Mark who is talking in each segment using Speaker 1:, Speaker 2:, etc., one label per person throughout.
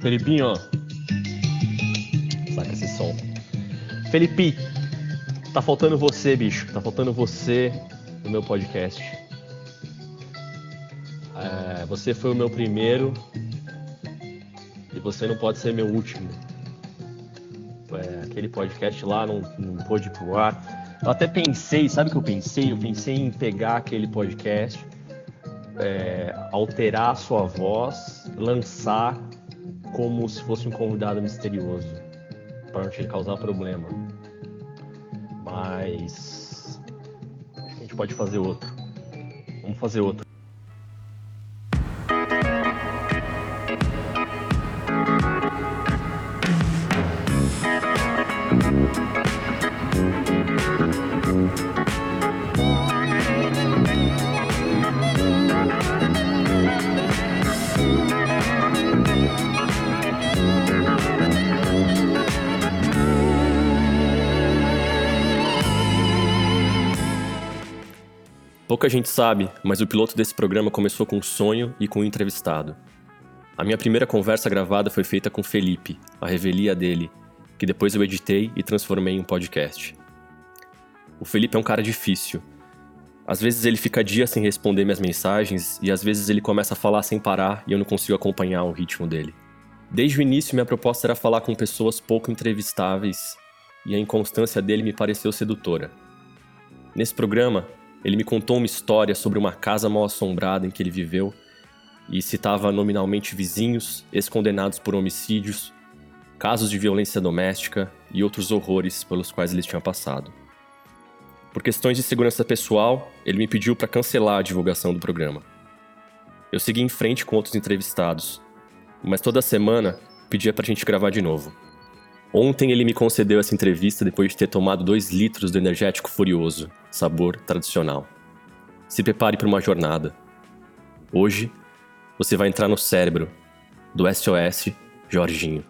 Speaker 1: Felipinho. Saca esse som. Felipe, tá faltando você, bicho. Tá faltando você no meu podcast. É, você foi o meu primeiro e você não pode ser meu último. É, aquele podcast lá não, não pôde pro ar. Eu até pensei, sabe o que eu pensei? Eu pensei em pegar aquele podcast, é, alterar a sua voz, lançar como se fosse um convidado misterioso, para não te causar problema. Mas a gente pode fazer outro. Vamos fazer outro. Pouca gente sabe, mas o piloto desse programa começou com um sonho e com um entrevistado. A minha primeira conversa gravada foi feita com Felipe, a revelia dele, que depois eu editei e transformei em um podcast. O Felipe é um cara difícil. Às vezes ele fica dias sem responder minhas mensagens e às vezes ele começa a falar sem parar e eu não consigo acompanhar o ritmo dele. Desde o início, minha proposta era falar com pessoas pouco entrevistáveis e a inconstância dele me pareceu sedutora. Nesse programa, ele me contou uma história sobre uma casa mal assombrada em que ele viveu e citava nominalmente vizinhos, ex-condenados por homicídios, casos de violência doméstica e outros horrores pelos quais ele tinha passado. Por questões de segurança pessoal, ele me pediu para cancelar a divulgação do programa. Eu segui em frente com outros entrevistados, mas toda semana pedia para a gente gravar de novo. Ontem ele me concedeu essa entrevista depois de ter tomado 2 litros do energético furioso, sabor tradicional. Se prepare para uma jornada. Hoje, você vai entrar no cérebro do SOS Jorginho.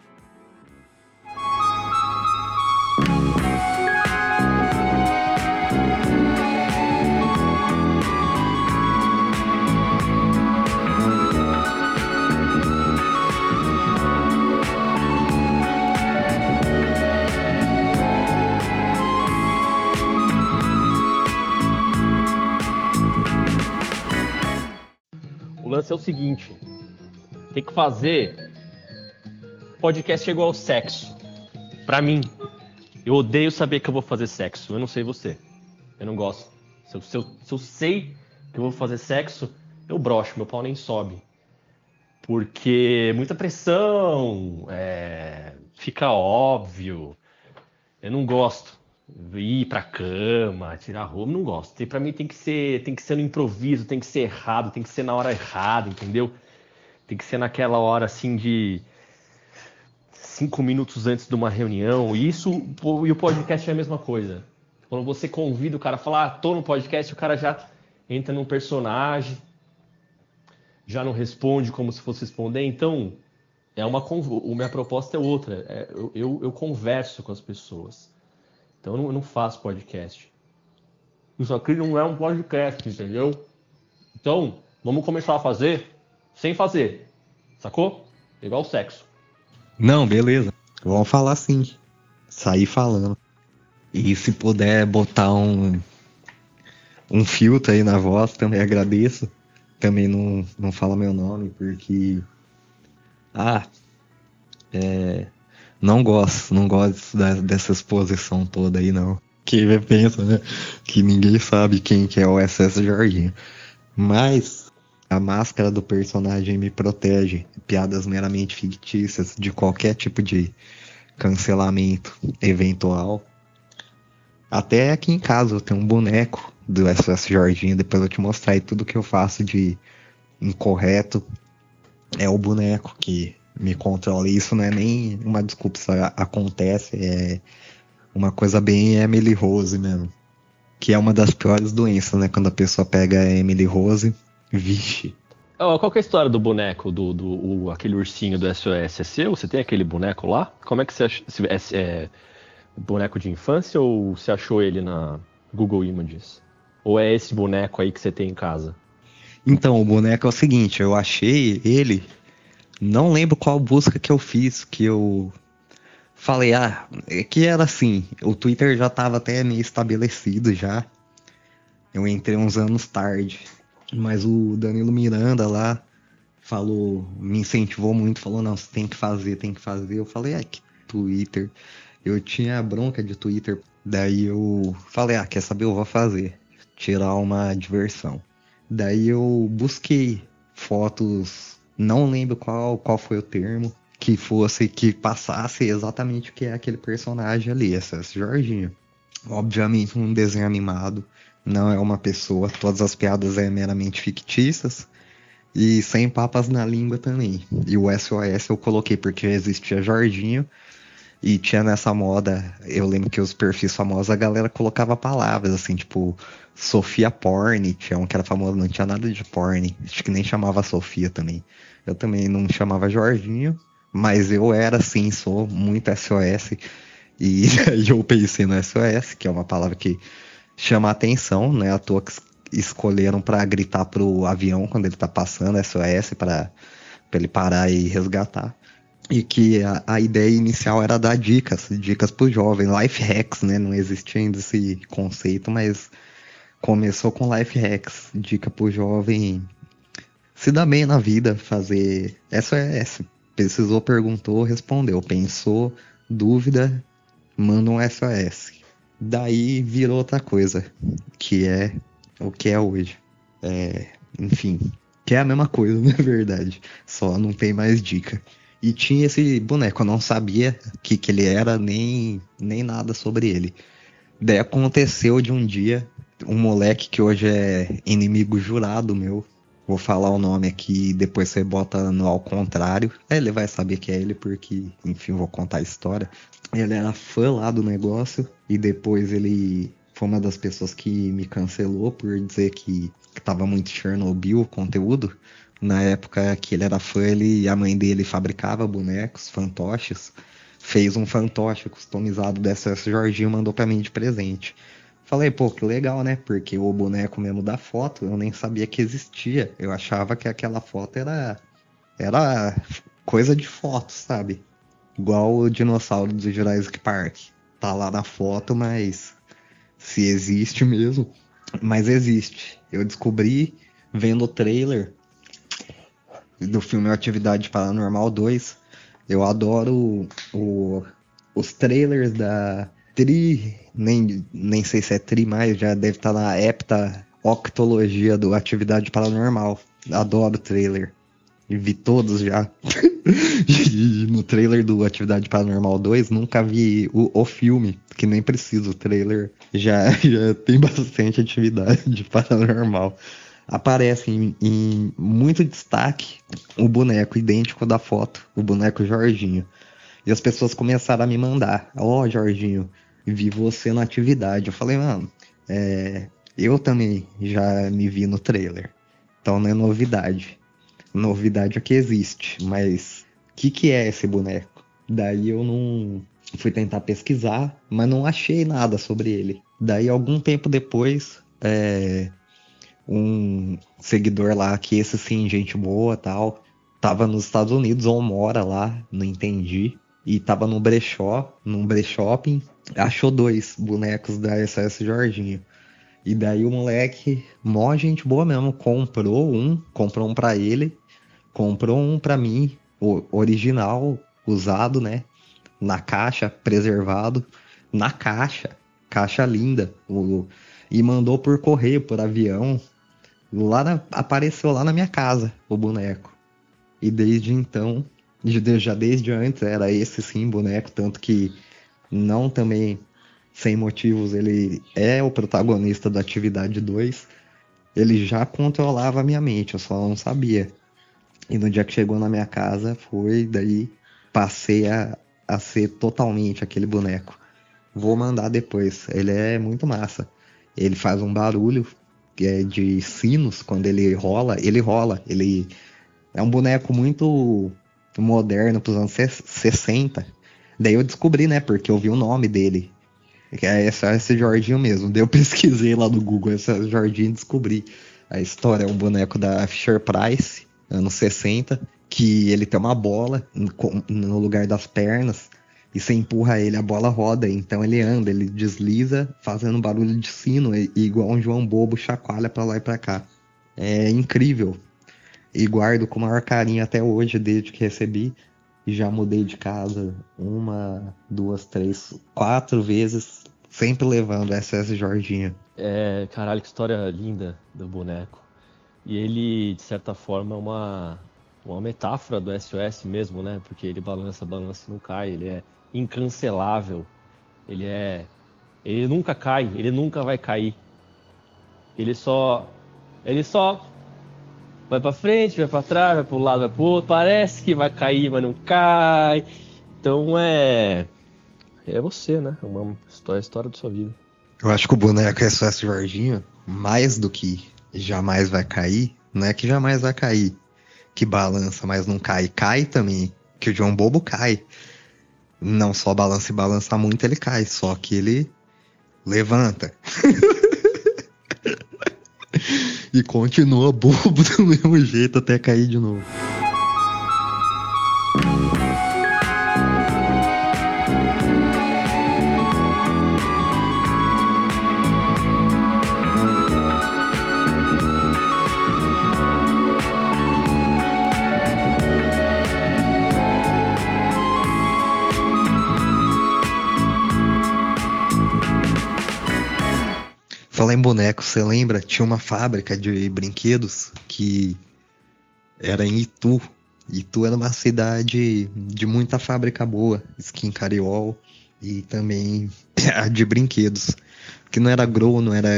Speaker 1: Lance é o seguinte: tem que fazer. Podcast igual ao sexo. Pra mim, eu odeio saber que eu vou fazer sexo. Eu não sei você. Eu não gosto. Se eu, se eu, se eu sei que eu vou fazer sexo, eu broxo, meu pau nem sobe. Porque muita pressão, é, fica óbvio. Eu não gosto ir pra cama, tirar roupa, não gosto. Para mim tem que ser, tem que ser no improviso, tem que ser errado, tem que ser na hora errada, entendeu? Tem que ser naquela hora assim de cinco minutos antes de uma reunião. E isso e o podcast é a mesma coisa. Quando você convida o cara a falar, ah, tô no podcast, o cara já entra num personagem, já não responde como se fosse responder. Então, é uma a minha proposta é outra. É, eu, eu, eu converso com as pessoas. Então eu não, eu não faço podcast. Isso aqui não é um podcast, entendeu? Então, vamos começar a fazer sem fazer. Sacou? Igual sexo.
Speaker 2: Não, beleza. Vamos falar sim. Sair falando. E se puder botar um um filtro aí na voz, também agradeço. Também não, não fala meu nome, porque. Ah. É. Não gosto, não gosto dessa exposição toda aí, não. Que pensa, né? Que ninguém sabe quem que é o SS Jorginho. Mas a máscara do personagem me protege. Piadas meramente fictícias de qualquer tipo de cancelamento eventual. Até aqui em casa eu tenho um boneco do SS Jorginho, depois eu te mostrar aí tudo que eu faço de incorreto. É o boneco que me controla. isso não é nem uma desculpa, isso acontece, é uma coisa bem Emily Rose mesmo. Que é uma das piores doenças, né? Quando a pessoa pega a Emily Rose, vixe.
Speaker 1: Oh, qual é a história do boneco, do, do aquele ursinho do SOS? É seu? Você tem aquele boneco lá? Como é que você acha? É, é boneco de infância ou você achou ele na Google Images? Ou é esse boneco aí que você tem em casa?
Speaker 2: Então, o boneco é o seguinte, eu achei ele não lembro qual busca que eu fiz, que eu falei, ah, é que era assim, o Twitter já tava até meio estabelecido já. Eu entrei uns anos tarde. Mas o Danilo Miranda lá falou, me incentivou muito, falou, não, você tem que fazer, tem que fazer. Eu falei, ah, que Twitter. Eu tinha bronca de Twitter, daí eu falei, ah, quer saber, eu vou fazer. Tirar uma diversão. Daí eu busquei fotos, não lembro qual, qual foi o termo, que fosse, que passasse exatamente o que é aquele personagem ali, esse Jorginho. Obviamente um desenho animado, não é uma pessoa, todas as piadas é meramente fictícias. E sem papas na língua também. E o SOS eu coloquei porque existia Jorginho e tinha nessa moda, eu lembro que os perfis famosos a galera colocava palavras assim, tipo Sofia Porn, tinha um que era famoso, não tinha nada de porn, acho que nem chamava Sofia também. Eu também não chamava Jorginho, mas eu era assim, sou muito SOS. E eu pensei no SOS, que é uma palavra que chama atenção, né? À toa que escolheram para gritar pro avião quando ele tá passando, SOS, para ele parar e resgatar. E que a, a, ideia inicial era dar dicas, dicas pro jovem, life hacks, né? Não existia ainda esse conceito, mas começou com life hacks, dica pro jovem se dar bem na vida, fazer SOS. Precisou, perguntou, respondeu. Pensou, dúvida, manda um SOS. Daí virou outra coisa, que é o que é hoje. É, enfim, que é a mesma coisa, na verdade. Só não tem mais dica. E tinha esse boneco, eu não sabia o que, que ele era, nem, nem nada sobre ele. Daí aconteceu de um dia, um moleque que hoje é inimigo jurado meu. Vou falar o nome aqui depois você bota no ao contrário. Ele vai saber que é ele, porque, enfim, vou contar a história. Ele era fã lá do negócio e depois ele foi uma das pessoas que me cancelou por dizer que, que tava muito Chernobyl o conteúdo. Na época que ele era fã, ele e a mãe dele fabricava bonecos, fantoches. Fez um fantoche customizado dessa Jorginho mandou para mim de presente. Falei, pô, que legal, né? Porque o boneco mesmo da foto eu nem sabia que existia. Eu achava que aquela foto era era coisa de foto, sabe? Igual o dinossauro do Jurassic Park. Tá lá na foto, mas se existe mesmo. Mas existe. Eu descobri vendo o trailer do filme Atividade Paranormal 2. Eu adoro o, os trailers da Tri, nem, nem sei se é Tri mais, já deve estar na hepta octologia do Atividade Paranormal. Adoro o trailer. Vi todos já. e no trailer do Atividade Paranormal 2, nunca vi o, o filme, que nem preciso. O trailer já, já tem bastante atividade paranormal. Aparece em, em muito destaque o boneco idêntico da foto, o boneco Jorginho. E as pessoas começaram a me mandar: Ó, oh, Jorginho, vi você na atividade. Eu falei, mano, é, eu também já me vi no trailer. Então não é novidade novidade é que existe, mas o que, que é esse boneco? Daí eu não fui tentar pesquisar, mas não achei nada sobre ele. Daí algum tempo depois, é, um seguidor lá, que esse sim, gente boa tal, tava nos Estados Unidos ou mora lá, não entendi. E tava no brechó, num brechóping, achou dois bonecos da SS Jorginho. E daí o moleque, mó gente boa mesmo, comprou um, comprou um para ele comprou um para mim, original, usado, né? Na caixa, preservado, na caixa, caixa linda, o, e mandou por correio, por avião. Lá na, apareceu lá na minha casa o boneco. E desde então, já desde antes era esse sim boneco, tanto que não também sem motivos ele é o protagonista da atividade 2. Ele já controlava a minha mente, eu só não sabia. E no dia que chegou na minha casa, foi, daí passei a, a ser totalmente aquele boneco. Vou mandar depois. Ele é muito massa. Ele faz um barulho é de sinos quando ele rola. Ele rola. Ele é um boneco muito moderno para os anos 60. Daí eu descobri, né? Porque eu vi o nome dele. Que é esse, esse Jorginho mesmo. Daí eu pesquisei lá no Google esse Jorginho e descobri. A história é um boneco da Fisher Price anos 60, que ele tem uma bola no lugar das pernas e você empurra ele, a bola roda, então ele anda, ele desliza fazendo barulho de sino, igual um João Bobo chacoalha para lá e para cá. É incrível. E guardo com o maior carinho até hoje, desde que recebi. E já mudei de casa uma, duas, três, quatro vezes, sempre levando SS Jorginho.
Speaker 1: É, caralho, que história linda do boneco. E ele, de certa forma, é uma, uma metáfora do SOS mesmo, né? Porque ele balança, balança e não cai. Ele é incancelável. Ele é. Ele nunca cai, ele nunca vai cair. Ele só. Ele só vai para frente, vai para trás, vai para lado, vai para outro. Parece que vai cair, mas não cai. Então é. É você, né? É uma história, história da sua vida.
Speaker 2: Eu acho que o boneco SOS Jorginho, mais do que jamais vai cair, não é que jamais vai cair, que balança, mas não cai. Cai também, que o João Bobo cai não só balança e balança muito, ele cai, só que ele levanta. e continua bobo do mesmo jeito até cair de novo. Falar em boneco, você lembra? Tinha uma fábrica de brinquedos que era em Itu. Itu era uma cidade de muita fábrica boa, skin cariol e também de brinquedos. Que não era Grow, não era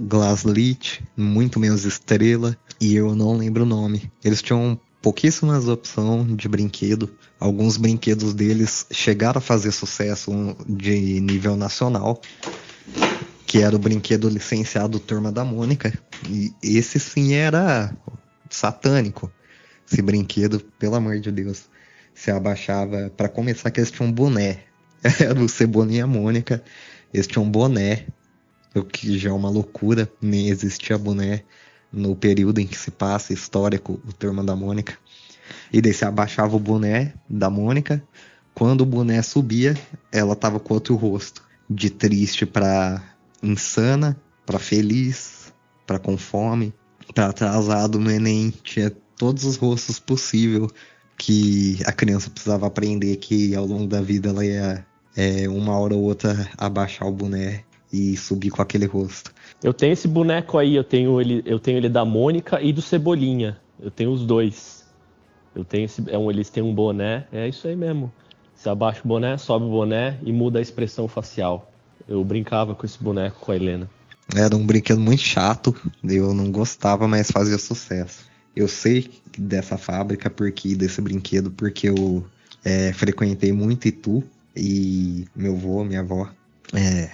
Speaker 2: Glasslit, muito menos Estrela, e eu não lembro o nome. Eles tinham pouquíssimas opções de brinquedo. Alguns brinquedos deles chegaram a fazer sucesso de nível nacional que era o brinquedo licenciado Turma da Mônica. E esse sim era satânico. Esse brinquedo, pelo amor de Deus, se abaixava. Para começar, que eles tinham um boné. Era o Cebolinha Mônica. Eles tinham um boné, o que já é uma loucura. Nem existia boné no período em que se passa histórico o Turma da Mônica. E daí se abaixava o boné da Mônica. Quando o boné subia, ela tava com outro rosto. De triste para insana, para feliz, para com fome, para atrasado no Enem. Tinha todos os rostos possíveis que a criança precisava aprender que ao longo da vida ela ia é, uma hora ou outra abaixar o boné e subir com aquele rosto.
Speaker 1: Eu tenho esse boneco aí, eu tenho ele, eu tenho ele da Mônica e do Cebolinha. Eu tenho os dois. Eu tenho esse, é um, eles têm um boné, é isso aí mesmo. Você abaixa o boné, sobe o boné e muda a expressão facial. Eu brincava com esse boneco com a Helena.
Speaker 2: Era um brinquedo muito chato, eu não gostava, mas fazia sucesso. Eu sei dessa fábrica porque desse brinquedo porque eu é, frequentei muito Itu e meu avô, minha avó. É,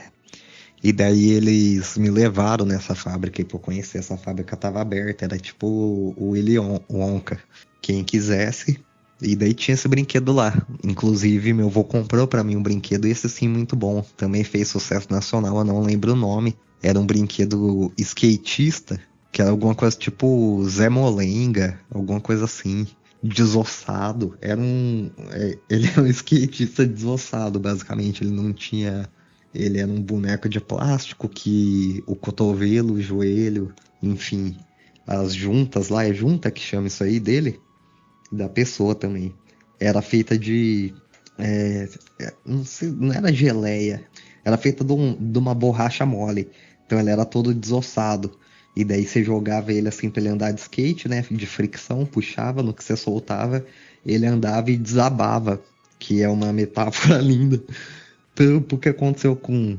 Speaker 2: e daí eles me levaram nessa fábrica e por conhecer essa fábrica estava aberta, era tipo o Willy Wonka. Quem quisesse e daí tinha esse brinquedo lá. Inclusive, meu avô comprou para mim um brinquedo, esse sim, muito bom. Também fez sucesso nacional, eu não lembro o nome. Era um brinquedo skatista, que era alguma coisa tipo Zé Molenga, alguma coisa assim. Desossado. Era um. É, ele era um skatista desossado, basicamente. Ele não tinha. Ele era um boneco de plástico que o cotovelo, o joelho, enfim, as juntas lá, é junta que chama isso aí dele? Da pessoa também. Era feita de. É, é, não, sei, não, era geleia. Era feita de, um, de, uma borracha mole. Então ele era todo desossado. E daí você jogava ele assim pra ele andar de skate, né? De fricção, puxava no que você soltava. Ele andava e desabava. Que é uma metáfora linda. Pro que aconteceu com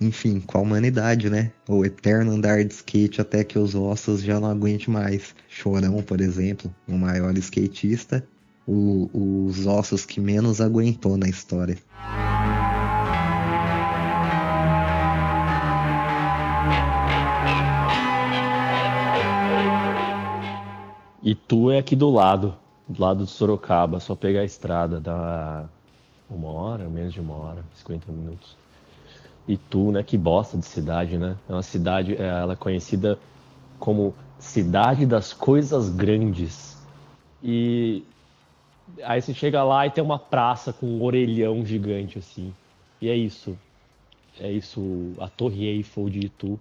Speaker 2: enfim, com a humanidade, né? O eterno andar de skate até que os ossos já não aguentem mais. Chorão, por exemplo, o maior skatista, o, os ossos que menos aguentou na história.
Speaker 1: E tu é aqui do lado, do lado de Sorocaba, só pegar a estrada, dá uma hora, menos de uma hora, 50 minutos. Itu, né? Que bosta de cidade, né? É uma cidade, é, ela é conhecida como cidade das coisas grandes. E Aí você chega lá e tem uma praça com um orelhão gigante, assim. E é isso. É isso. A Torre Eiffel de Itu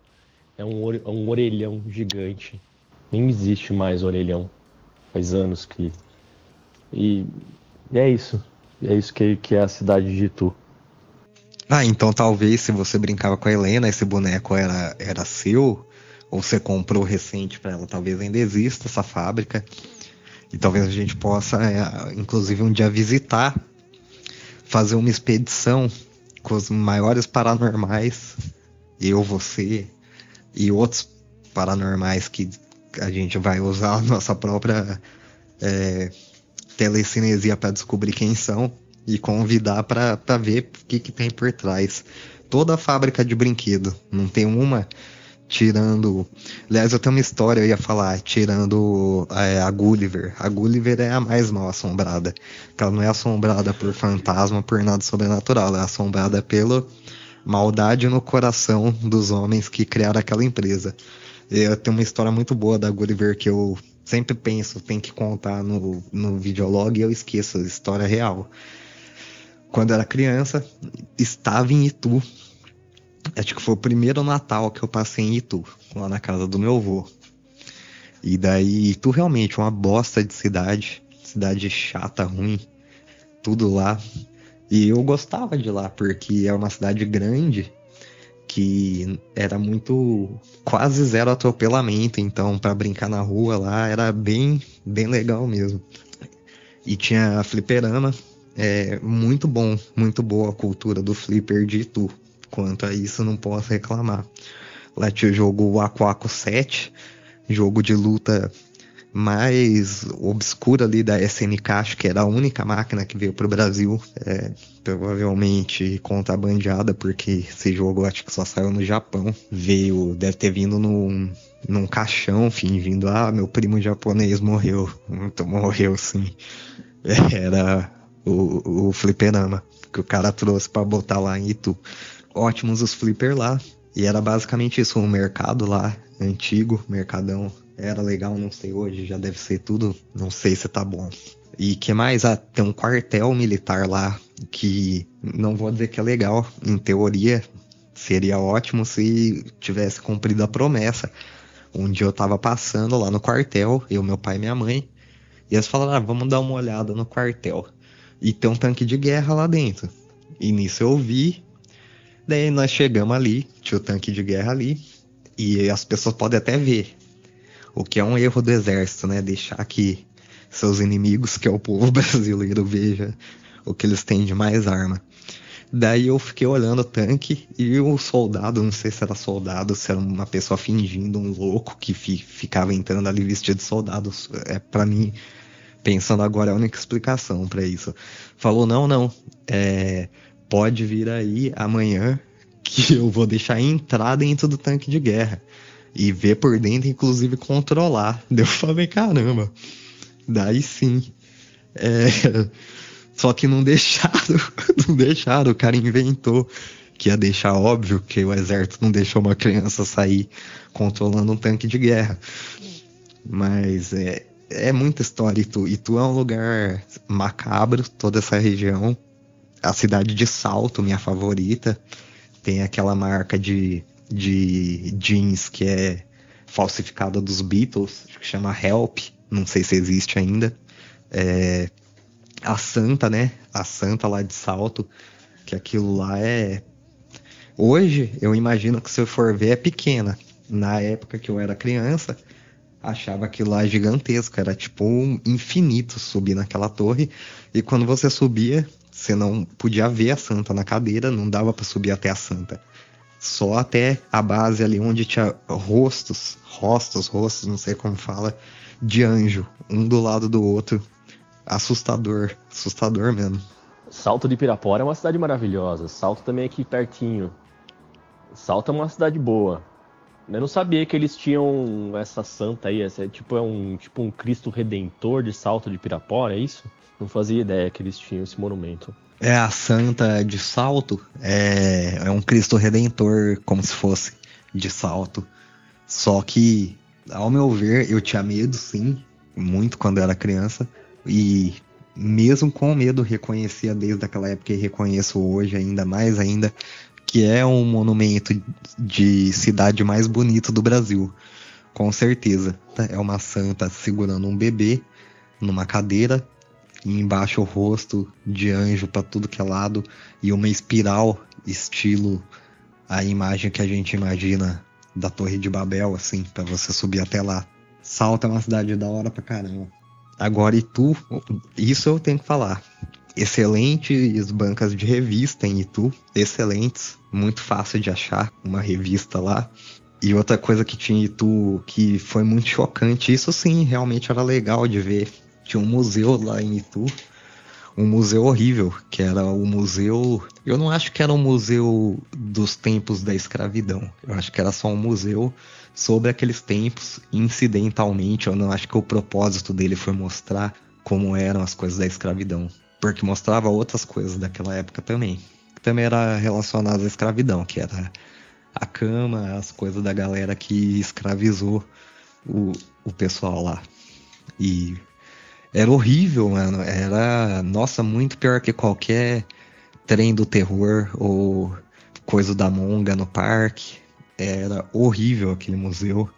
Speaker 1: é um, é um orelhão gigante. Nem existe mais orelhão. Faz anos que. E, e é isso. É isso que, que é a cidade de Itu.
Speaker 2: Ah, então talvez se você brincava com a Helena, esse boneco era, era seu, ou você comprou recente para ela, talvez ainda exista essa fábrica. E talvez a gente possa, é, inclusive, um dia visitar, fazer uma expedição com os maiores paranormais, eu, você e outros paranormais que a gente vai usar a nossa própria é, telecinesia para descobrir quem são e convidar para ver o que, que tem por trás. Toda a fábrica de brinquedo, não tem uma tirando. Aliás, eu tenho uma história, eu ia falar, tirando é, a Gulliver. A Gulliver é a mais mal assombrada. Ela não é assombrada por fantasma, por nada sobrenatural. Ela é assombrada pela maldade no coração dos homens que criaram aquela empresa. Eu tenho uma história muito boa da Gulliver que eu sempre penso, tem que contar no, no videolog e eu esqueço, história real. Quando era criança, estava em Itu. Acho que foi o primeiro Natal que eu passei em Itu, lá na casa do meu avô. E daí, Itu realmente é uma bosta de cidade, cidade chata, ruim, tudo lá. E eu gostava de lá, porque é uma cidade grande que era muito quase zero atropelamento, então para brincar na rua lá era bem bem legal mesmo. E tinha fliperama, é muito bom, muito boa a cultura do flipper de Itu. Quanto a isso não posso reclamar. Lá tinha o jogo Aquaco 7, jogo de luta mais obscura ali da SNK, acho que era a única máquina que veio pro Brasil, é, provavelmente contrabandeada, porque esse jogo acho que só saiu no Japão. Veio, deve ter vindo num, num caixão, fingindo, ah, meu primo japonês morreu. Então morreu sim. Era o, o fliperama que o cara trouxe para botar lá em Itu. Ótimos os flipper lá. E era basicamente isso, um mercado lá, antigo, mercadão era legal, não sei hoje, já deve ser tudo, não sei se tá bom. E que mais? Ah, tem um quartel militar lá que não vou dizer que é legal, em teoria seria ótimo se tivesse cumprido a promessa. Um dia eu tava passando lá no quartel, eu, meu pai e minha mãe, e eles falaram: ah, vamos dar uma olhada no quartel. E tem um tanque de guerra lá dentro. E nisso eu vi. Daí nós chegamos ali, tinha o tanque de guerra ali, e as pessoas podem até ver o que é um erro do exército, né? Deixar que seus inimigos, que é o povo brasileiro, veja o que eles têm de mais arma. Daí eu fiquei olhando o tanque e o soldado, não sei se era soldado, se era uma pessoa fingindo um louco que fi, ficava entrando ali vestido de soldado. É para mim, pensando agora, é a única explicação para isso. Falou: não, não, é, pode vir aí amanhã que eu vou deixar entrar dentro do tanque de guerra e ver por dentro, inclusive controlar. Deu falei, caramba, daí sim. É, só que não deixaram, não deixaram, o cara inventou que ia deixar óbvio que o exército não deixou uma criança sair controlando um tanque de guerra. Mas é, é muita história. Itu, Itu é um lugar macabro, toda essa região. A cidade de Salto, minha favorita, tem aquela marca de de jeans que é falsificada dos Beatles, que chama Help, não sei se existe ainda. É, a Santa, né? A Santa lá de Salto, que aquilo lá é. Hoje, eu imagino que se eu for ver, é pequena. Na época que eu era criança, achava aquilo lá gigantesco, era tipo um infinito subir naquela torre. E quando você subia, você não podia ver a Santa na cadeira, não dava para subir até a Santa só até a base ali onde tinha rostos, rostos, rostos, não sei como fala, de anjo, um do lado do outro. Assustador, assustador mesmo.
Speaker 1: Salto de Pirapora é uma cidade maravilhosa. Salto também é aqui pertinho. Salto é uma cidade boa. Eu não sabia que eles tinham essa santa aí, essa, tipo, é um, tipo um Cristo Redentor de Salto de Pirapora, é isso? Não fazia ideia que eles tinham esse monumento.
Speaker 2: É a Santa de Salto, é, é um Cristo Redentor, como se fosse de salto. Só que, ao meu ver, eu tinha medo, sim, muito quando eu era criança. E mesmo com medo, reconhecia desde aquela época e reconheço hoje ainda mais ainda, que é um monumento de cidade mais bonito do Brasil. Com certeza. É uma santa segurando um bebê numa cadeira e embaixo o rosto de anjo para tudo que é lado e uma espiral estilo a imagem que a gente imagina da Torre de Babel assim, para você subir até lá. Salta é uma cidade da hora pra caramba. Agora, e tu, isso eu tenho que falar. Excelentes bancas de revista em Itu, excelentes, muito fácil de achar uma revista lá. E outra coisa que tinha em Itu que foi muito chocante, isso sim, realmente era legal de ver. Tinha um museu lá em Itu, um museu horrível, que era o museu. Eu não acho que era um museu dos tempos da escravidão. Eu acho que era só um museu sobre aqueles tempos, incidentalmente. Eu não acho que o propósito dele foi mostrar como eram as coisas da escravidão, porque mostrava outras coisas daquela época também, que também era relacionado à escravidão, que era a cama, as coisas da galera que escravizou o, o pessoal lá. E era horrível, mano. Era, nossa, muito pior que qualquer trem do terror ou coisa da monga no parque. Era horrível aquele museu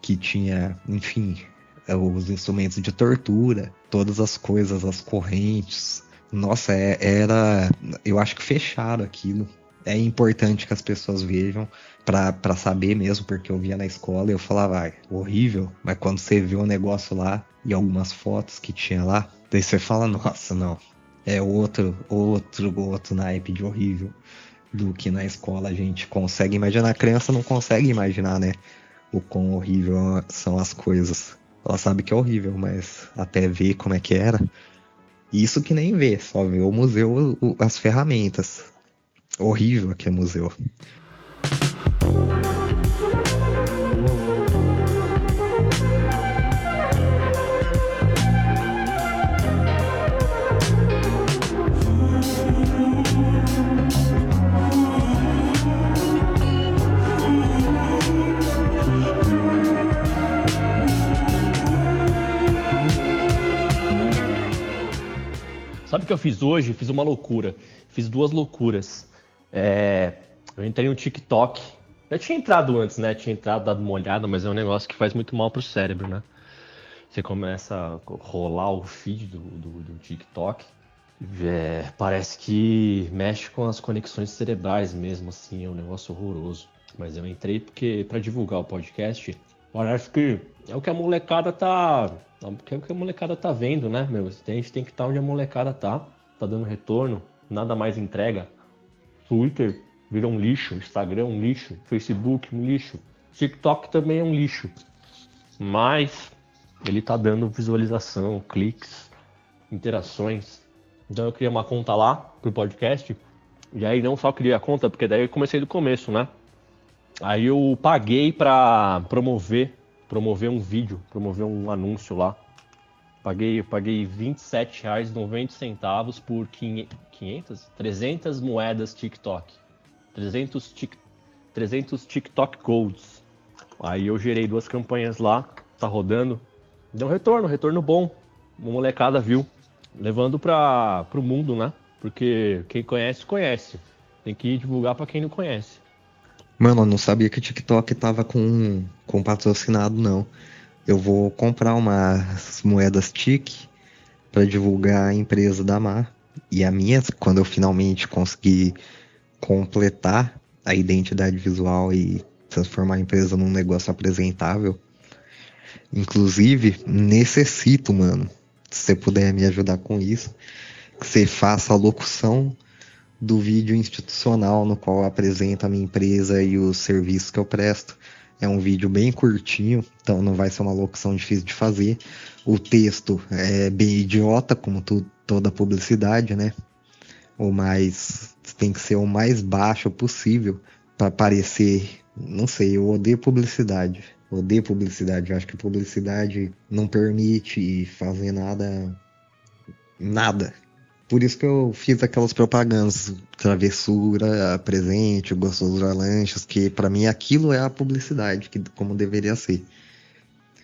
Speaker 2: que tinha, enfim, os instrumentos de tortura, todas as coisas, as correntes. Nossa, é, era. Eu acho que fecharam aquilo é importante que as pessoas vejam para saber mesmo, porque eu via na escola e eu falava, ah, horrível, mas quando você vê o negócio lá e algumas fotos que tinha lá, daí você fala, nossa, não, é outro, outro, outro naipe de horrível do que na escola a gente consegue imaginar. A criança não consegue imaginar, né? O quão horrível são as coisas. Ela sabe que é horrível, mas até ver como é que era. Isso que nem vê, só vê o museu, as ferramentas horrível aqui é museu.
Speaker 1: Sabe o que eu fiz hoje? Fiz uma loucura. Fiz duas loucuras. É, eu entrei no TikTok. Eu tinha entrado antes, né? Tinha entrado, dado uma olhada, mas é um negócio que faz muito mal pro cérebro, né? Você começa a rolar o feed do, do, do TikTok. É, parece que mexe com as conexões cerebrais mesmo, assim, é um negócio horroroso. Mas eu entrei porque para divulgar o podcast, parece que é o que a molecada tá. É o que a molecada tá vendo, né, meu? A gente tem que estar onde a molecada tá. Tá dando retorno, nada mais entrega. Twitter virou um lixo, Instagram um lixo, Facebook um lixo, TikTok também é um lixo. Mas ele tá dando visualização, cliques, interações. Então eu criei uma conta lá pro podcast. E aí não só criei a conta, porque daí eu comecei do começo, né? Aí eu paguei para promover, promover um vídeo, promover um anúncio lá. Paguei, eu paguei R$ 27,90 por 500, 300 moedas TikTok. 300, tic, 300 TikTok Golds. Aí eu gerei duas campanhas lá, tá rodando. Deu um retorno, retorno bom. Uma molecada viu. Levando para o mundo, né? Porque quem conhece, conhece. Tem que divulgar para quem não conhece.
Speaker 2: Mano, eu não sabia que o TikTok tava com, com patrocinado, não eu vou comprar umas moedas TIC para divulgar a empresa da Mar. E a minha, quando eu finalmente conseguir completar a identidade visual e transformar a empresa num negócio apresentável. Inclusive, necessito, mano, se você puder me ajudar com isso, que você faça a locução do vídeo institucional no qual apresenta a minha empresa e os serviços que eu presto. É um vídeo bem curtinho, então não vai ser uma locução difícil de fazer. O texto é bem idiota, como tu, toda publicidade, né? O mais tem que ser o mais baixo possível para parecer, não sei, eu odeio publicidade. odeio publicidade, eu acho que publicidade não permite fazer nada nada por isso que eu fiz aquelas propagandas, travessura, presente, gostoso lanches, que para mim aquilo é a publicidade, que, como deveria ser.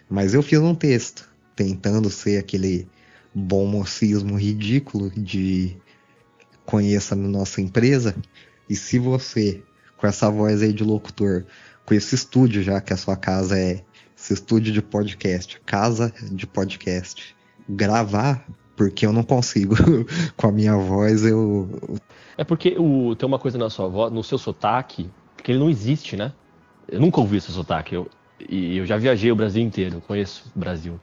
Speaker 2: Mas eu fiz um texto, tentando ser aquele bom mocismo ridículo de conheça na nossa empresa. E se você, com essa voz aí de locutor, com esse estúdio já, que a sua casa é esse estúdio de podcast, casa de podcast, gravar, porque eu não consigo. com a minha voz eu.
Speaker 1: É porque o, tem uma coisa na sua voz, no seu sotaque, que ele não existe, né? Eu nunca ouvi esse sotaque. Eu, e eu já viajei o Brasil inteiro, conheço o Brasil.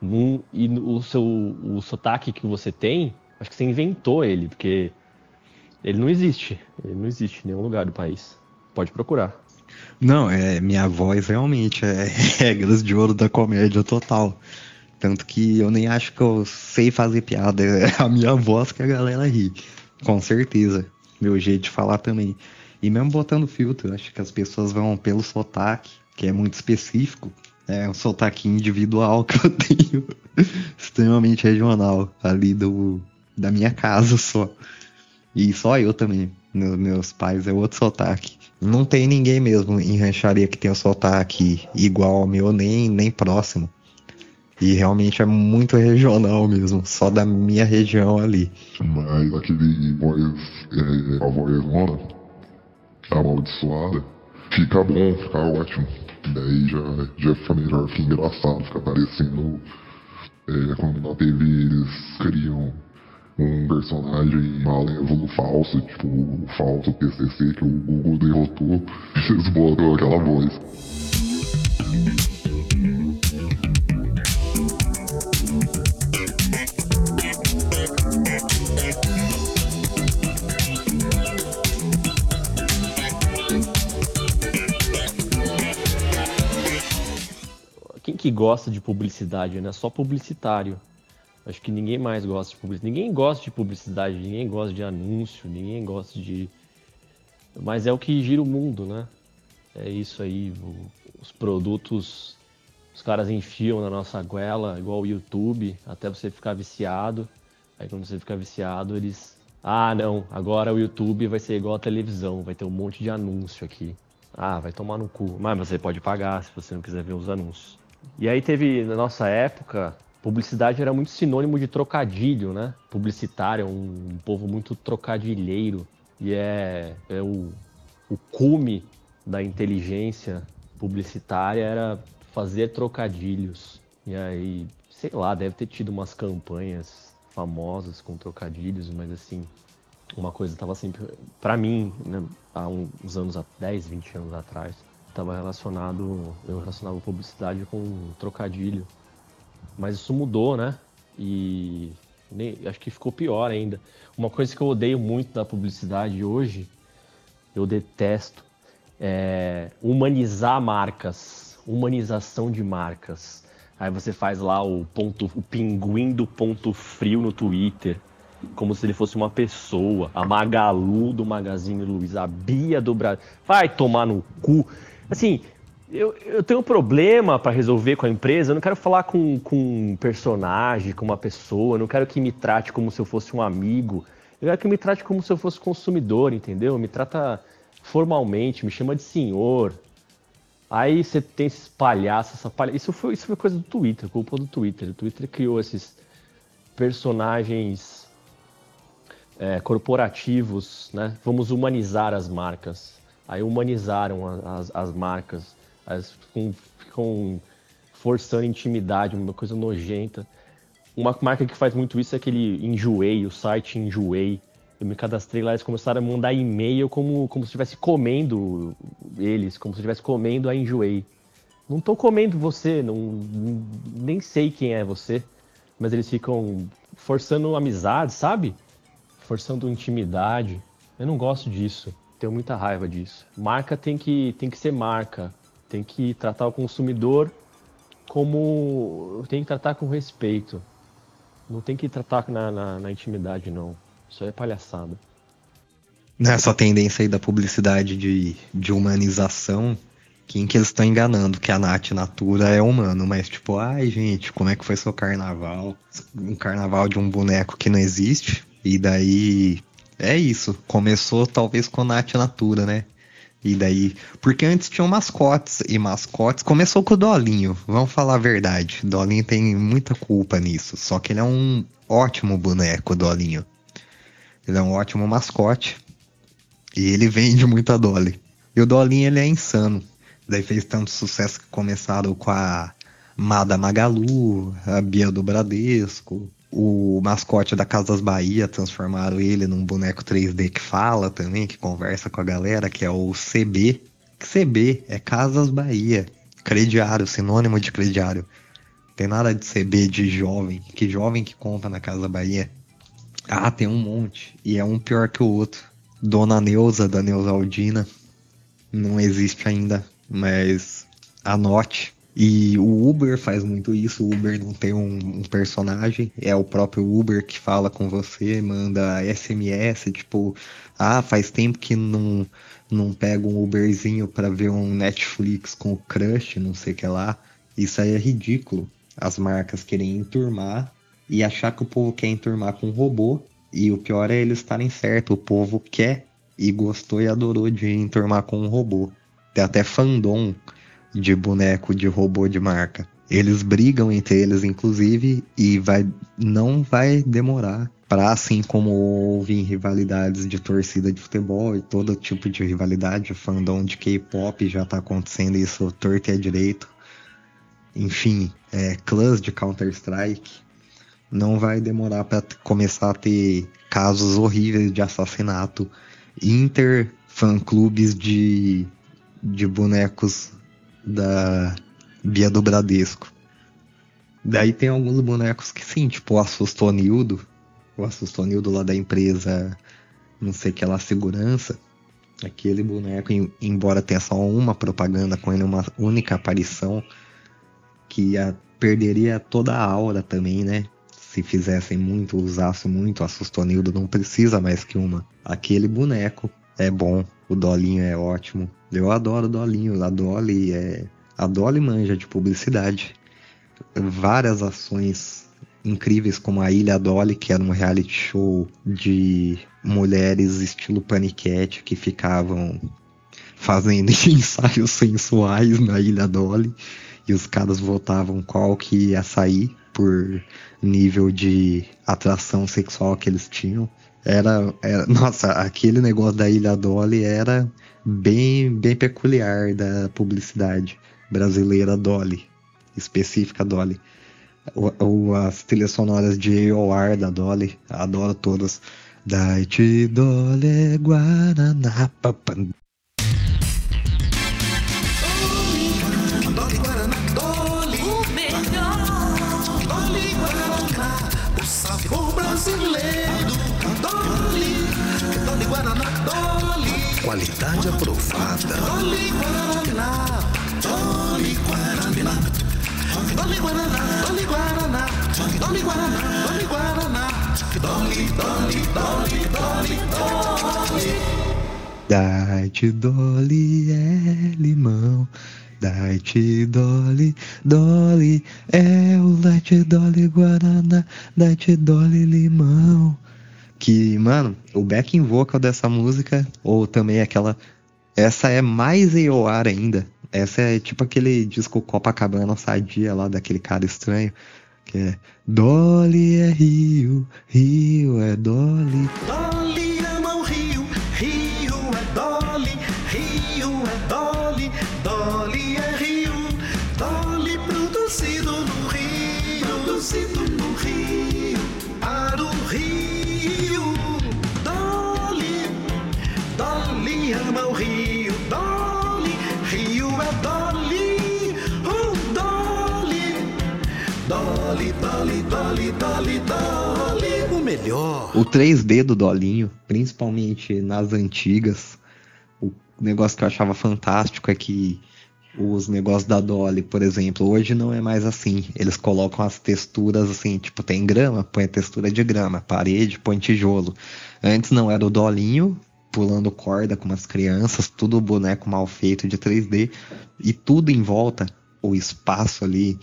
Speaker 1: Num, e o seu o sotaque que você tem, acho que você inventou ele, porque ele não existe. Ele não existe em nenhum lugar do país. Pode procurar.
Speaker 2: Não, é minha voz realmente é regras de ouro da comédia total. Tanto que eu nem acho que eu sei fazer piada. É a minha voz que a galera ri. Com certeza. Meu jeito de falar também. E mesmo botando filtro, acho que as pessoas vão pelo sotaque, que é muito específico. É um sotaque individual que eu tenho, extremamente regional, ali do, da minha casa só. E só eu também. Meus, meus pais é outro sotaque. Não tem ninguém mesmo em rancharia que tenha sotaque igual ao meu, nem, nem próximo. E realmente é muito regional mesmo, só da minha região ali.
Speaker 3: Mas aquele voz, é, a vozona amaldiçoada, fica bom, fica ótimo. Daí já, já fica melhor, fica engraçado, fica parecendo é, quando na TV eles criam um personagem malévolo falso, tipo o falso PCC que o Google derrotou, eles botam aquela voz.
Speaker 1: Que gosta de publicidade, né? Só publicitário. Acho que ninguém mais gosta de publicidade. Ninguém gosta de publicidade, ninguém gosta de anúncio, ninguém gosta de. Mas é o que gira o mundo, né? É isso aí. Os produtos, os caras enfiam na nossa goela, igual o YouTube, até você ficar viciado. Aí quando você fica viciado, eles. Ah, não, agora o YouTube vai ser igual a televisão, vai ter um monte de anúncio aqui. Ah, vai tomar no cu. Mas você pode pagar se você não quiser ver os anúncios. E aí teve, na nossa época, publicidade era muito sinônimo de trocadilho, né? Publicitário, um, um povo muito trocadilheiro. E é, é o, o cume da inteligência publicitária era fazer trocadilhos. E aí, sei lá, deve ter tido umas campanhas famosas com trocadilhos, mas assim, uma coisa estava sempre, para mim, né, há uns anos, 10, 20 anos atrás, estava relacionado, eu relacionava publicidade com trocadilho. Mas isso mudou, né? E nem, acho que ficou pior ainda. Uma coisa que eu odeio muito da publicidade hoje, eu detesto, é humanizar marcas, humanização de marcas. Aí você faz lá o ponto, o pinguim do ponto frio no Twitter, como se ele fosse uma pessoa. A Magalu do Magazine Luiza, a Bia do Brasil. Vai tomar no cu. Assim, eu, eu tenho um problema para resolver com a empresa, eu não quero falar com, com um personagem, com uma pessoa, eu não quero que me trate como se eu fosse um amigo, eu quero que me trate como se eu fosse consumidor, entendeu? Me trata formalmente, me chama de senhor. Aí você tem esses palhaços, essa palha... isso, foi, isso foi coisa do Twitter, culpa do Twitter. O Twitter criou esses personagens é, corporativos, né? Vamos humanizar as marcas. Aí humanizaram as, as marcas ficam, ficam forçando intimidade, uma coisa nojenta. Uma marca que faz muito isso é aquele Enjoei, o site Enjoei. Eu me cadastrei lá, eles começaram a mandar e-mail como, como se estivesse comendo eles, como se estivesse comendo a Enjoei. Não estou comendo você, não, nem sei quem é você, mas eles ficam forçando amizade, sabe? Forçando intimidade. Eu não gosto disso, tenho muita raiva disso. Marca tem que, tem que ser marca. Tem que tratar o consumidor como. Tem que tratar com respeito. Não tem que tratar na, na, na intimidade, não. Isso é palhaçada.
Speaker 2: Nessa tendência aí da publicidade de, de humanização, quem que eles estão enganando? Que a Nath Natura é humano, mas tipo, ai gente, como é que foi seu carnaval? Um carnaval de um boneco que não existe. E daí é isso. Começou talvez com a Nath Natura, né? E daí, porque antes tinham mascotes, e mascotes começou com o Dolinho, vamos falar a verdade. Dolinho tem muita culpa nisso, só que ele é um ótimo boneco, Dolinho. Ele é um ótimo mascote, e ele vende muita Dolly. E o Dolinho, ele é insano. Daí fez tanto sucesso que começaram com a Mada Magalu, a Bia do Bradesco, o mascote da Casas Bahia transformaram ele num boneco 3D que fala também, que conversa com a galera, que é o CB. CB é Casas Bahia, crediário, sinônimo de crediário. Tem nada de CB de jovem, que jovem que compra na Casa Bahia. Ah, tem um monte, e é um pior que o outro. Dona Neuza, da Neuza Aldina, não existe ainda, mas anote. E o Uber faz muito isso. O Uber não tem um, um, personagem, é o próprio Uber que fala com você, manda SMS, tipo, ah, faz tempo que não, não pega um Uberzinho para ver um Netflix com o crush, não sei o que lá. Isso aí é ridículo. As marcas querem enturmar e achar que o povo quer enturmar com um robô. E o pior é eles estarem certo. O povo quer e gostou e adorou de enturmar com um robô. Tem até fandom de boneco de robô de marca. Eles brigam entre eles, inclusive, e vai, não vai demorar para assim como houve rivalidades de torcida de futebol e todo tipo de rivalidade, fandom de K-pop já tá acontecendo isso torto e direito. Enfim, é, clãs de Counter-Strike. Não vai demorar para começar a ter casos horríveis de assassinato. Inter fã-clubes de, de bonecos da Bia do Bradesco. Daí tem alguns bonecos que sim, tipo o Assustonildo, o Assustonildo lá da empresa, não sei que lá, segurança. Aquele boneco, embora tenha só uma propaganda com ele, uma única aparição, que perderia toda a aura também, né? Se fizessem muito, usassem muito, Assustonildo não precisa mais que uma. Aquele boneco é bom, o Dolinho é ótimo. Eu adoro o Dolinho. A Dolly é. A Dolly manja de publicidade. Várias ações incríveis, como a Ilha Dolly, que era um reality show de mulheres estilo paniquete que ficavam fazendo ensaios sensuais na Ilha Dolly e os caras votavam qual que ia sair por nível de atração sexual que eles tinham. Era, era, nossa, aquele negócio da Ilha Dolly era bem, bem peculiar da publicidade brasileira Dolly, específica Dolly. O, as trilhas sonoras de AOR da Dolly, adoro todas. Dai-te Dolly Guaraná, papan.
Speaker 4: Dolly Guaraná, Dolly Guaraná. Dolly Guaraná, Dolly Guaraná. Dolly Guaraná. Dolly, Dolly, Dolly, Dolly, Dolly.
Speaker 2: Dai-te Dolly é limão. Dai-te Dolly, Dolly é o Dai-te Dolly Guaraná. Dai-te Dolly limão. Que, mano, o backing vocal dessa música, ou também aquela. Essa é mais EOR ainda. Essa é tipo aquele disco Copacabana Sadia lá daquele cara estranho. Que é Dolly é Rio, Rio é Dolly.
Speaker 4: Melhor.
Speaker 2: O 3D do Dolinho, principalmente nas antigas, o negócio que eu achava fantástico é que os negócios da Dolly, por exemplo, hoje não é mais assim. Eles colocam as texturas assim, tipo, tem grama, põe textura de grama, parede, põe tijolo. Antes não era o Dolinho pulando corda com umas crianças, tudo boneco mal feito de 3D e tudo em volta, o espaço ali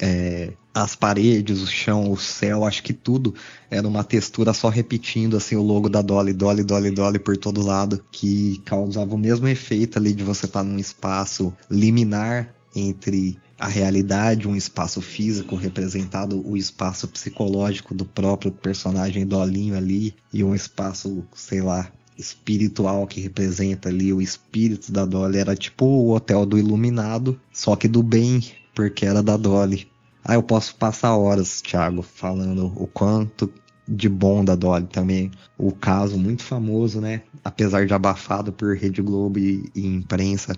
Speaker 2: É, as paredes, o chão, o céu, acho que tudo era uma textura só repetindo assim o logo da Dolly, Dolly, Dolly, Dolly por todo lado, que causava o mesmo efeito ali de você estar tá num espaço liminar entre a realidade, um espaço físico representado o espaço psicológico do próprio personagem Dolinho ali e um espaço, sei lá, espiritual que representa ali o espírito da Dolly era tipo o hotel do iluminado, só que do bem, porque era da Dolly. Ah, eu posso passar horas, Thiago, falando o quanto de bom da Dolly também. O caso muito famoso, né? Apesar de abafado por Rede Globo e, e imprensa,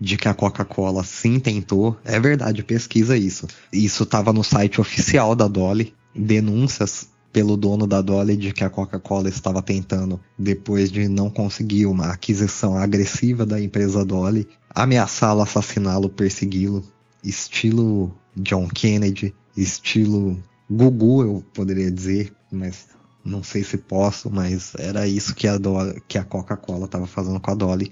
Speaker 2: de que a Coca-Cola sim tentou. É verdade, pesquisa isso. Isso estava no site oficial da Dolly. Denúncias pelo dono da Dolly de que a Coca-Cola estava tentando, depois de não conseguir uma aquisição agressiva da empresa Dolly, ameaçá-lo, assassiná-lo, persegui-lo, estilo John Kennedy, estilo Gugu, eu poderia dizer, mas não sei se posso, mas era isso que a, que a Coca-Cola estava fazendo com a Dolly.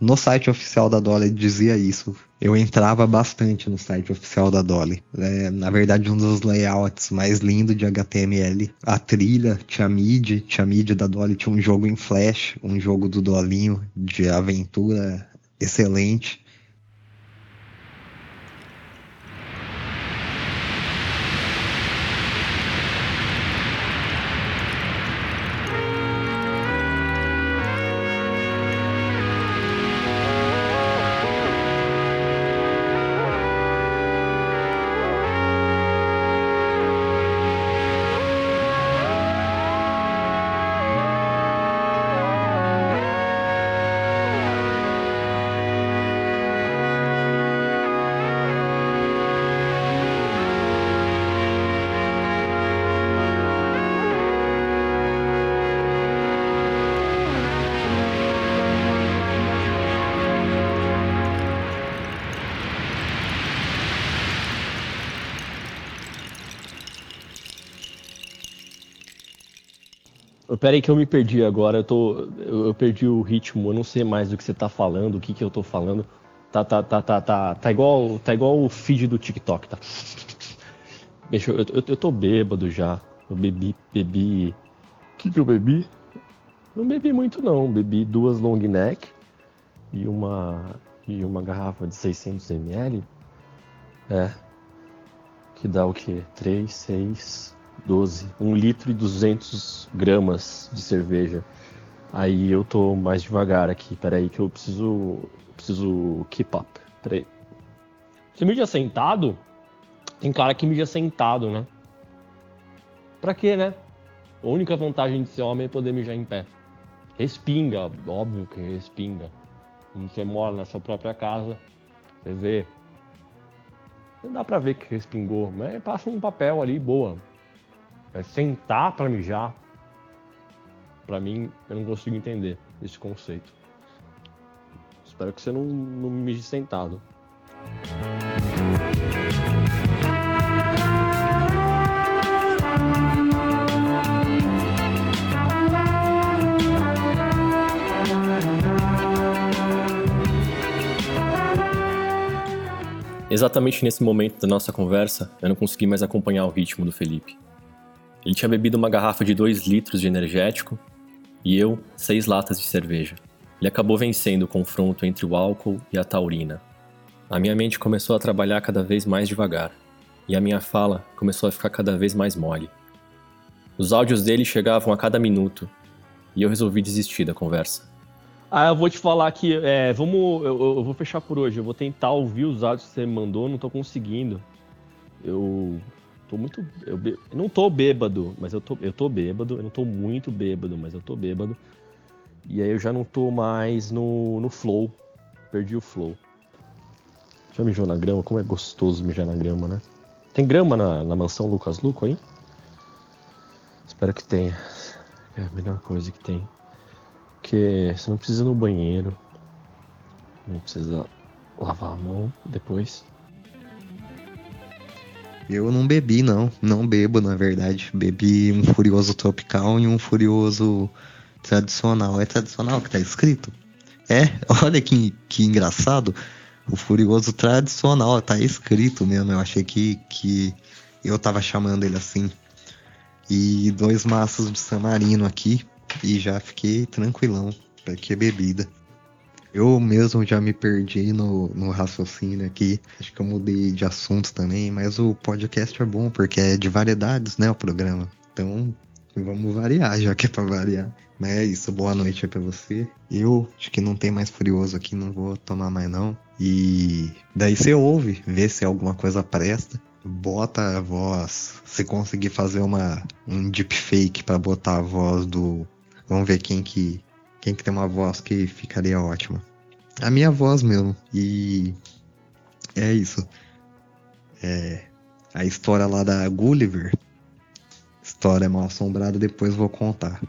Speaker 2: No site oficial da Dolly dizia isso. Eu entrava bastante no site oficial da Dolly. É, na verdade, um dos layouts mais lindos de HTML. A trilha, tinha MIDI, tinha MIDI da Dolly, tinha um jogo em Flash, um jogo do Dolinho de aventura excelente.
Speaker 1: Pera aí que eu me perdi agora, eu, tô, eu, eu, perdi o ritmo, eu não sei mais do que você tá falando, o que que eu tô falando. Tá, tá, tá, tá, tá, tá igual, tá igual o feed do TikTok, tá? Deixa eu, eu, eu tô bêbado já. Eu bebi, bebi. O que que eu bebi? Não bebi muito não, bebi duas long neck e uma e uma garrafa de 600 ml. É. Que dá o quê? 3, 6, 12, 1 litro e 200 gramas de cerveja. Aí eu tô mais devagar aqui, peraí que eu preciso, preciso keep up, peraí. Você mija sentado? Tem cara que mija sentado, né? Pra quê, né? A única vantagem de ser homem é poder mijar em pé. Respinga, óbvio que respinga. Quando você mora na sua própria casa, você vê. Não dá pra ver que respingou, mas passa um papel ali, boa. É sentar para mijar, para mim, eu não consigo entender esse conceito. Espero que você não, não mije sentado. Exatamente nesse momento da nossa conversa, eu não consegui mais acompanhar o ritmo do Felipe. Ele tinha bebido uma garrafa de 2 litros de energético e eu, seis latas de cerveja. Ele acabou vencendo o confronto entre o álcool e a taurina. A minha mente começou a trabalhar cada vez mais devagar e a minha fala começou a ficar cada vez mais mole. Os áudios dele chegavam a cada minuto e eu resolvi desistir da conversa.
Speaker 5: Ah, eu vou te falar que, é, vamos, eu, eu, vou fechar por hoje. Eu vou tentar ouvir os áudios que você mandou, não tô conseguindo. Eu tô muito. Eu, be... não tô bêbado, mas eu tô, eu tô bêbado. Eu não tô muito bêbado, mas eu tô bêbado. E aí eu já não tô mais no, no flow. Perdi o flow. Já mijou na grama? Como é gostoso mijar na grama, né? Tem grama na, na mansão Lucas Luco aí? Espero que tenha. É a melhor coisa que tem. Porque você não precisa ir no banheiro. Não precisa lavar a mão depois.
Speaker 2: Eu não bebi, não. Não bebo, na verdade. Bebi um Furioso Tropical e um Furioso Tradicional. É tradicional que tá escrito? É, olha que, que engraçado. o Furioso tradicional, tá escrito mesmo. Eu achei que, que eu tava chamando ele assim. E dois maços de San Marino aqui. E já fiquei tranquilão. Pra que bebida. Eu mesmo já me perdi no, no raciocínio aqui. Acho que eu mudei de assunto também, mas o podcast é bom porque é de variedades, né? O programa. Então vamos variar, já que é pra variar. Mas é isso, boa noite aí pra você. Eu acho que não tem mais furioso aqui, não vou tomar mais não. E daí você ouve, vê se alguma coisa presta. Bota a voz. Se conseguir fazer uma, um deepfake para botar a voz do. Vamos ver quem que quem que tem uma voz que ficaria ótima? A minha voz mesmo. E é isso. É a história lá da Gulliver. História mal assombrada, depois vou contar.